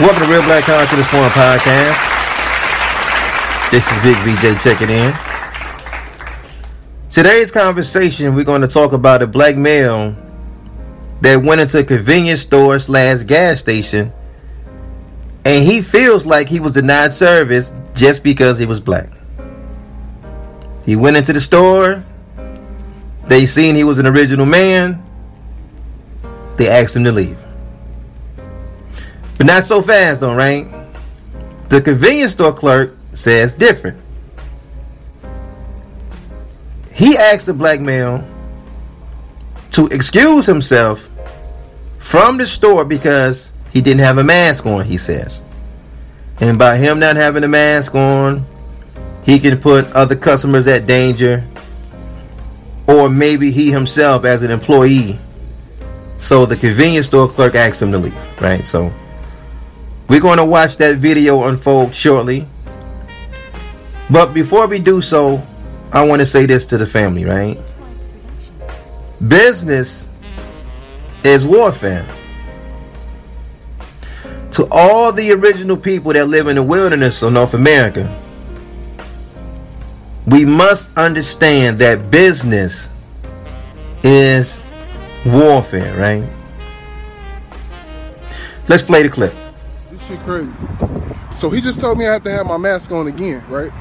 Welcome to Real Black Consciousness Forum Podcast. This is Big VJ checking in. Today's conversation, we're going to talk about a black male that went into a convenience store slash gas station and he feels like he was denied service just because he was black. He went into the store, they seen he was an original man, they asked him to leave. But not so fast though, right? The convenience store clerk says different. He asked the black male to excuse himself from the store because he didn't have a mask on, he says. And by him not having a mask on, he can put other customers at danger. Or maybe he himself as an employee. So the convenience store clerk asked him to leave, right? So we're going to watch that video unfold shortly. But before we do so, I want to say this to the family, right? Business is warfare. To all the original people that live in the wilderness of North America, we must understand that business is warfare, right? Let's play the clip shit crazy. So he just told me I have to have my mask on again, right?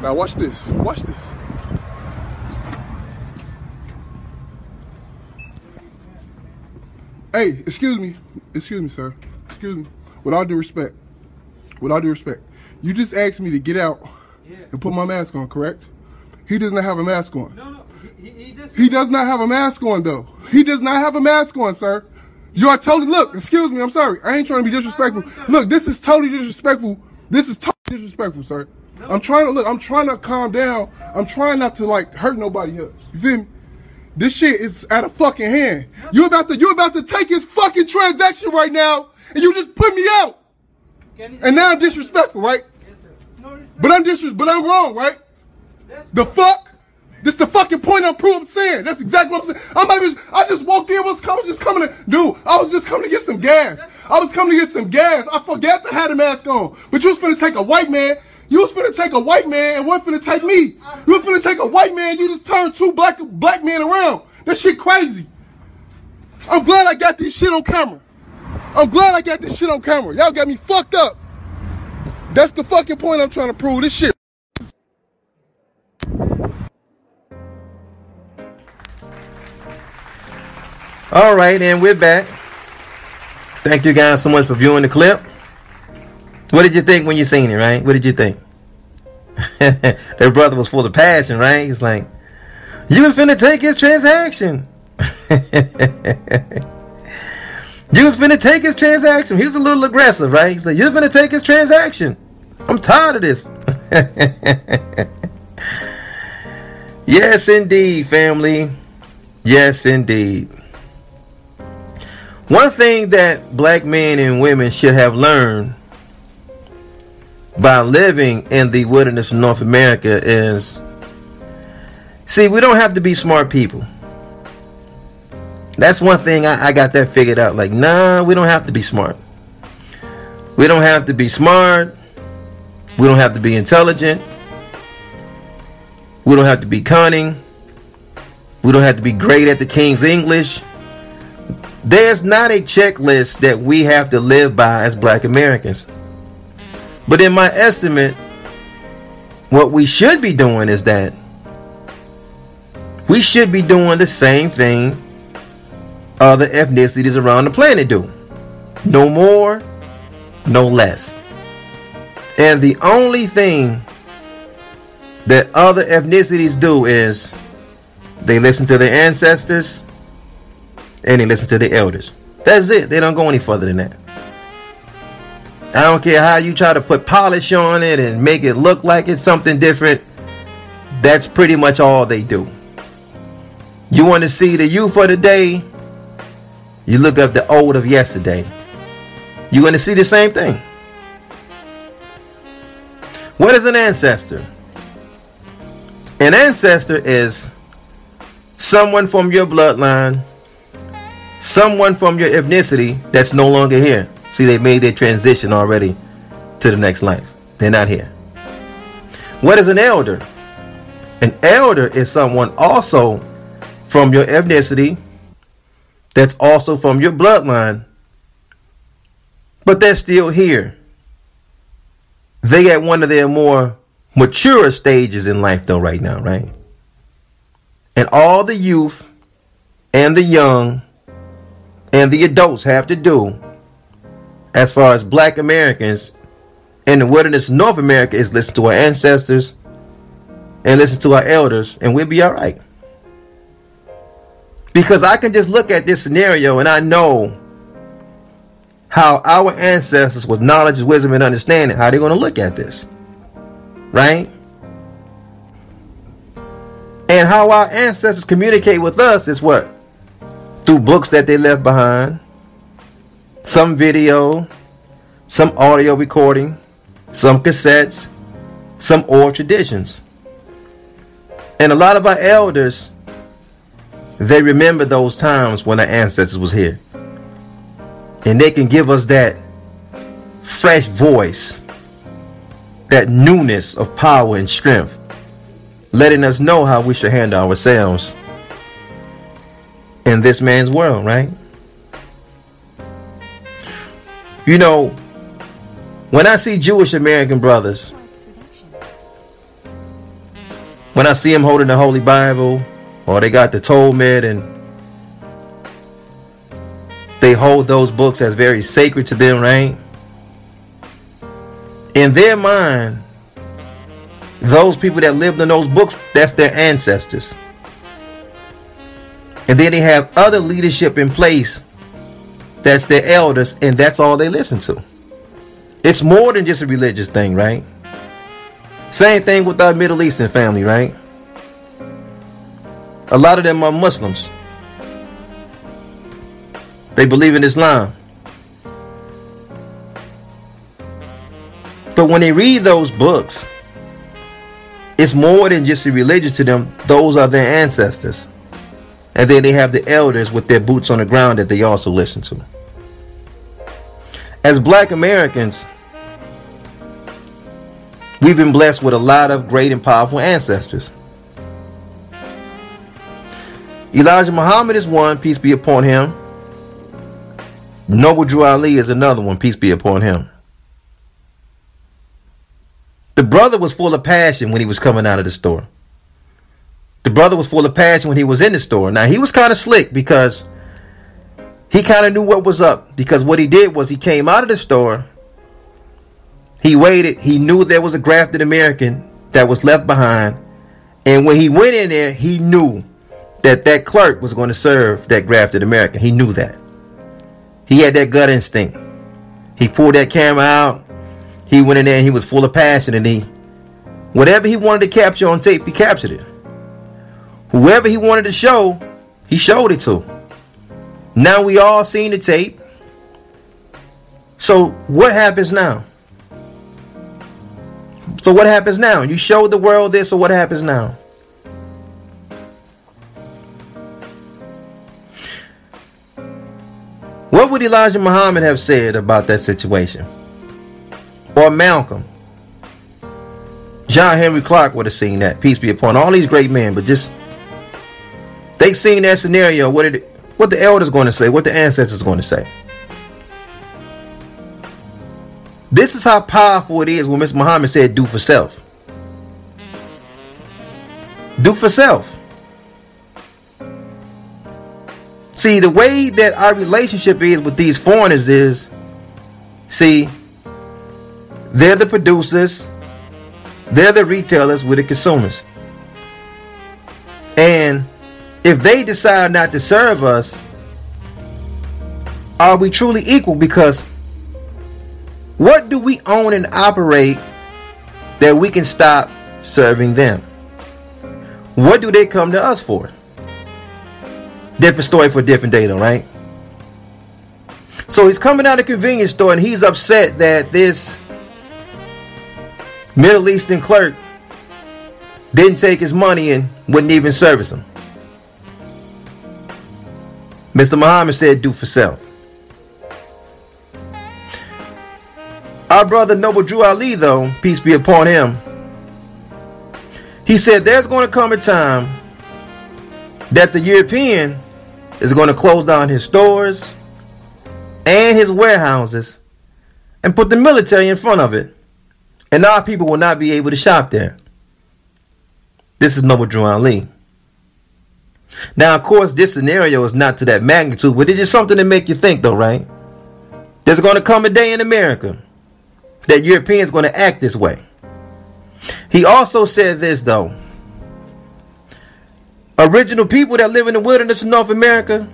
Now watch this. Watch this. Hey, excuse me. Excuse me, sir. Excuse me. With all due respect. With all due respect. You just asked me to get out yeah. and put my mask on, correct? He does not have a mask on. No, no. He, he, does, he does not have a mask on, though. He does not have a mask on, sir. You are totally look. Excuse me. I'm sorry. I ain't trying to be disrespectful. Look, this is totally disrespectful. This is totally disrespectful, sir. I'm trying to look. I'm trying to calm down. I'm trying not to like hurt nobody else. You feel me? This shit is out of fucking hand. You about to you about to take his fucking transaction right now, and you just put me out. And now I'm disrespectful, right? But I'm disres. But I'm wrong, right? The fuck? This the fucking point I'm proving. saying. That's exactly what I'm saying. I'm not even, I just walked in, was, I was just coming to, dude, I was just coming to get some gas. I was coming to get some gas. I forgot to have the mask on. But you was finna take a white man, you was finna take a white man and one finna take me. You was finna take a white man, you just turned two black, black men around. That shit crazy. I'm glad I got this shit on camera. I'm glad I got this shit on camera. Y'all got me fucked up. That's the fucking point I'm trying to prove. This shit. All right, and we're back. Thank you guys so much for viewing the clip. What did you think when you seen it, right? What did you think? Their brother was full of passion, right? He's like, you was finna take his transaction. you was finna take his transaction. He was a little aggressive, right? He's like, you're finna take his transaction. I'm tired of this. yes, indeed, family. Yes, indeed. One thing that black men and women should have learned by living in the wilderness of North America is see, we don't have to be smart people. That's one thing I, I got that figured out. Like, nah, we don't have to be smart. We don't have to be smart. We don't have to be intelligent. We don't have to be cunning. We don't have to be great at the King's English. There's not a checklist that we have to live by as black Americans. But in my estimate, what we should be doing is that we should be doing the same thing other ethnicities around the planet do. No more, no less. And the only thing that other ethnicities do is they listen to their ancestors and they listen to the elders. That's it. They don't go any further than that. I don't care how you try to put polish on it and make it look like it's something different. That's pretty much all they do. You want to see the youth of today? You look up the old of yesterday. You're going to see the same thing. What is an ancestor? An ancestor is someone from your bloodline someone from your ethnicity that's no longer here. See, they made their transition already to the next life. They're not here. What is an elder? An elder is someone also from your ethnicity, that's also from your bloodline, but they're still here. They at one of their more mature stages in life, though, right now, right? And all the youth and the young and the adults have to do, as far as black Americans in the wilderness of North America, is listen to our ancestors and listen to our elders, and we'll be all right. Because I can just look at this scenario and I know how our ancestors with knowledge, wisdom, and understanding, how they're going to look at this. Right? And how our ancestors communicate with us is what? Through books that they left behind, some video, some audio recording, some cassettes, some oral traditions. And a lot of our elders, they remember those times when our ancestors was here. And they can give us that fresh voice, that newness of power and strength, letting us know how we should handle ourselves in this man's world, right? You know, when I see Jewish American brothers, when I see them holding the Holy Bible, or they got the Talmud and they hold those books as very sacred to them, right? In their mind, those people that lived in those books, that's their ancestors. And then they have other leadership in place that's their elders, and that's all they listen to. It's more than just a religious thing, right? Same thing with our Middle Eastern family, right? A lot of them are Muslims. They believe in Islam. But when they read those books, it's more than just a religion to them. Those are their ancestors. And then they have the elders with their boots on the ground that they also listen to. As black Americans, we've been blessed with a lot of great and powerful ancestors. Elijah Muhammad is one, peace be upon him. Noble Drew Ali is another one. Peace be upon him. The brother was full of passion when he was coming out of the store. The brother was full of passion when he was in the store. Now he was kind of slick because he kind of knew what was up. Because what he did was he came out of the store. He waited. He knew there was a grafted American that was left behind. And when he went in there, he knew that that clerk was going to serve that grafted American. He knew that. He had that gut instinct. He pulled that camera out. He went in there and he was full of passion and he whatever he wanted to capture on tape, he captured it. Whoever he wanted to show, he showed it to. Now we all seen the tape. So what happens now? So what happens now? You showed the world this, so what happens now? What would Elijah Muhammad have said about that situation? Or Malcolm? John Henrik Clarke would have seen that. Peace be upon all these great men, but just they seen that scenario. What did what the elders going to say? What the ancestors going to say? This is how powerful it is when Mr. Muhammad said, "Do for self." Do for self. See, the way that our relationship is with these foreigners is, see, they're the producers, they're the retailers, we're the consumers. And if they decide not to serve us, are we truly equal? Because what do we own and operate that we can stop serving them? What do they come to us for? Different story for different day, though, right? So he's coming out of convenience store and he's upset that this Middle Eastern clerk didn't take his money and wouldn't even service him. Mr. Muhammad said, do for self. Our brother Noble Drew Ali, though, peace be upon him, he said there's going to come a time that the European is going to close down his stores and his warehouses and put the military in front of it. And our people will not be able to shop there. This is Noble Drew Ali. Now, of course, this scenario is not to that magnitude, but it's just something to make you think, though, right? There's going to come a day in America that Europeans going to act this way. He also said this, though. Original people that live in the wilderness of North America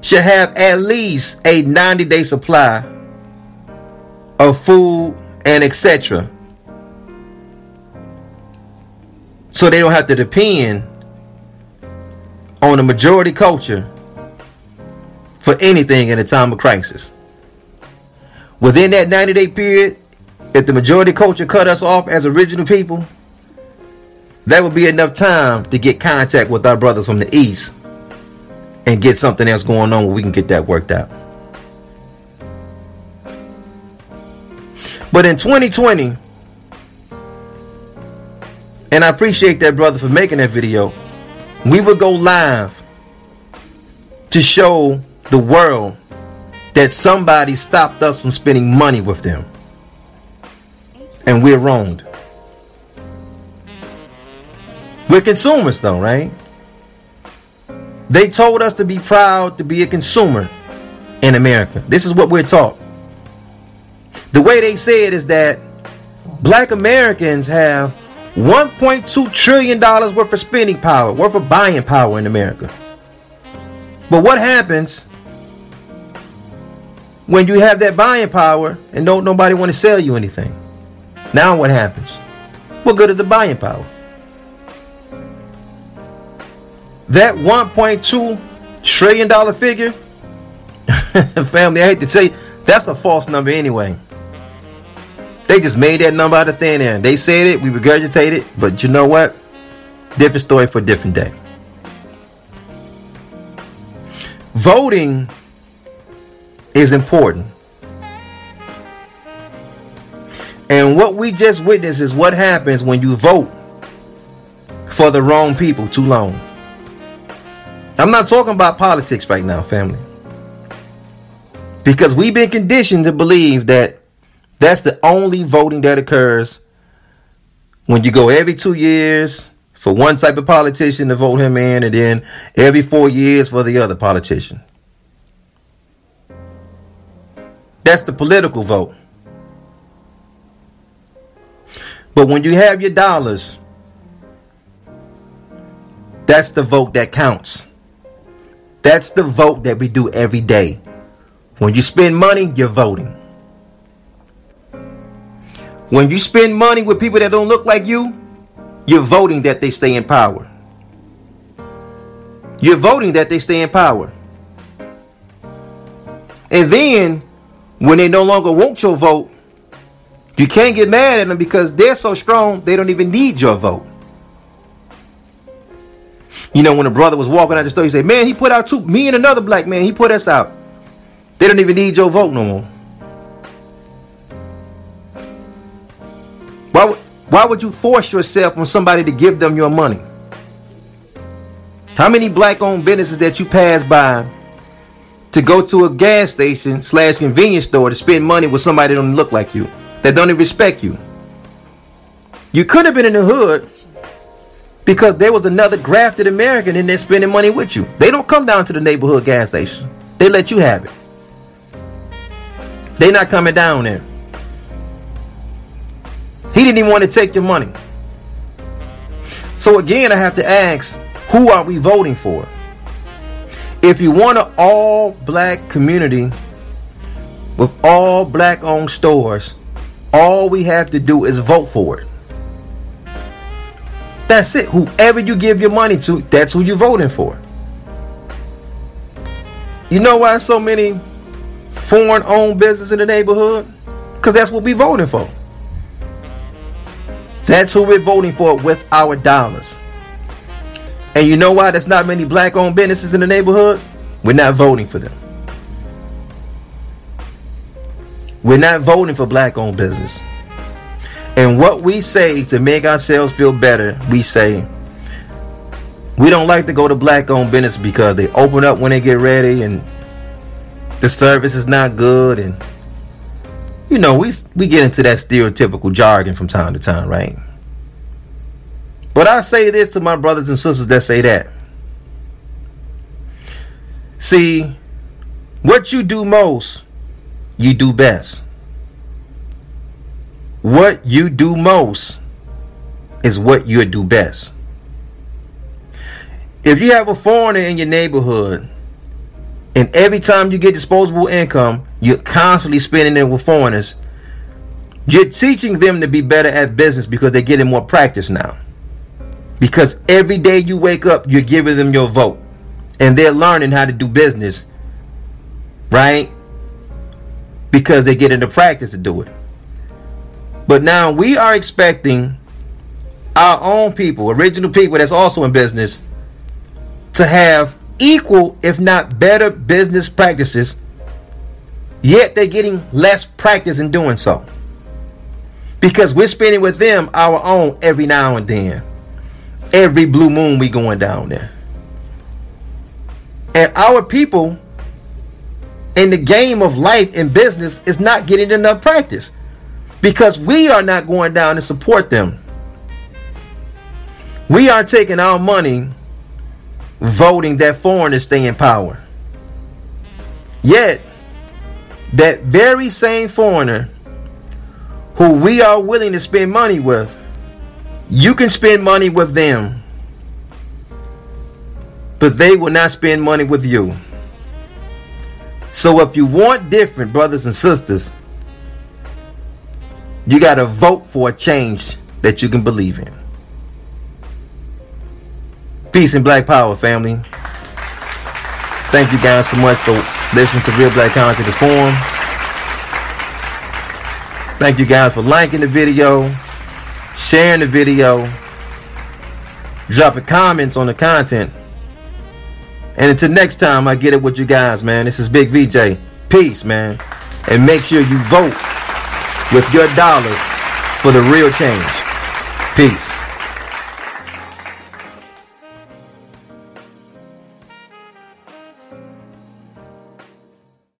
should have at least a 90 day supply of food and etc. So they don't have to depend on the majority culture for anything in a time of crisis. Within that 90 day period, if the majority culture cut us off as original people, that would be enough time to get contact with our brothers from the east and get something else going on where we can get that worked out. But in 2020, and I appreciate that brother for making that video, we would go live to show the world that somebody stopped us from spending money with them. And we're wronged. We're consumers, though, right? They told us to be proud to be a consumer in America. This is what we're taught. The way they say it is that black Americans have 1.2 trillion dollars worth of spending power, worth of buying power in America. But what happens when you have that buying power and don't nobody want to sell you anything? Now what happens? What good is the buying power? That 1.2 trillion dollar figure, family, I hate to tell you, that's a false number anyway. They just made that number out of thin air. They said it, we regurgitated it, but you know what? Different story for a different day. Voting is important. And what we just witnessed is what happens when you vote for the wrong people too long. I'm not talking about politics right now, family. Because we've been conditioned to believe that that's the only voting that occurs when you go every two years for one type of politician to vote him in, and then every four years for the other politician. That's the political vote. But when you have your dollars, that's the vote that counts. That's the vote that we do every day. When you spend money, you're voting. When you spend money with people that don't look like you, you're voting that they stay in power. You're voting that they stay in power. And then, when they no longer want your vote, you can't get mad at them because they're so strong, they don't even need your vote. You know, when a brother was walking out the store, he said, Man, he put out two, me and another black man, he put us out. They don't even need your vote no more. Why would, why would you force yourself on somebody to give them your money? How many black owned businesses that you pass by to go to a gas station slash convenience store to spend money with somebody that don't look like you, that don't even respect you? You could have been in the hood because there was another grafted American in there spending money with you. They don't come down to the neighborhood gas station. They let you have it. They not coming down there. He didn't even want to take your money. So again, I have to ask, who are we voting for? If you want an all black community with all black owned stores, all we have to do is vote for it. That's it. Whoever you give your money to, that's who you're voting for. You know why so many foreign owned business in the neighborhood? Because that's what we voting for. That's who we're voting for with our dollars. And you know why there's not many black owned businesses in the neighborhood? We're not voting for them. We're not voting for black owned business. And what we say to make ourselves feel better, we say, we don't like to go to black owned business because they open up when they get ready and the service is not good and you know, we we get into that stereotypical jargon from time to time, right? But I say this to my brothers and sisters that say that. See, what you do most, you do best. What you do most is what you do best. If you have a foreigner in your neighborhood and every time you get disposable income, you're constantly spending it with foreigners. You're teaching them to be better at business because they're getting more practice now. Because every day you wake up, you're giving them your vote. And they're learning how to do business. Right? Because they get into practice to do it. But now we are expecting our own people, original people that's also in business, to have equal, if not better, business practices, yet they're getting less practice in doing so. Because we're spending with them our own every now and then. Every blue moon we going down there. And our people in the game of life and business is not getting enough practice. Because we are not going down to support them. We are taking our money voting that foreigners stay in power. Yet, that very same foreigner who we are willing to spend money with, you can spend money with them, but they will not spend money with you. So if you want different, brothers and sisters, you got to vote for a change that you can believe in. Peace and Black Power, family. Thank you guys so much for listening to Real Black Content The Forum. Thank you guys for liking the video, sharing the video, dropping comments on the content. And until next time, I get it with you guys, man. This is Big VJ. Peace, man. And make sure you vote with your dollars for the real change. Peace.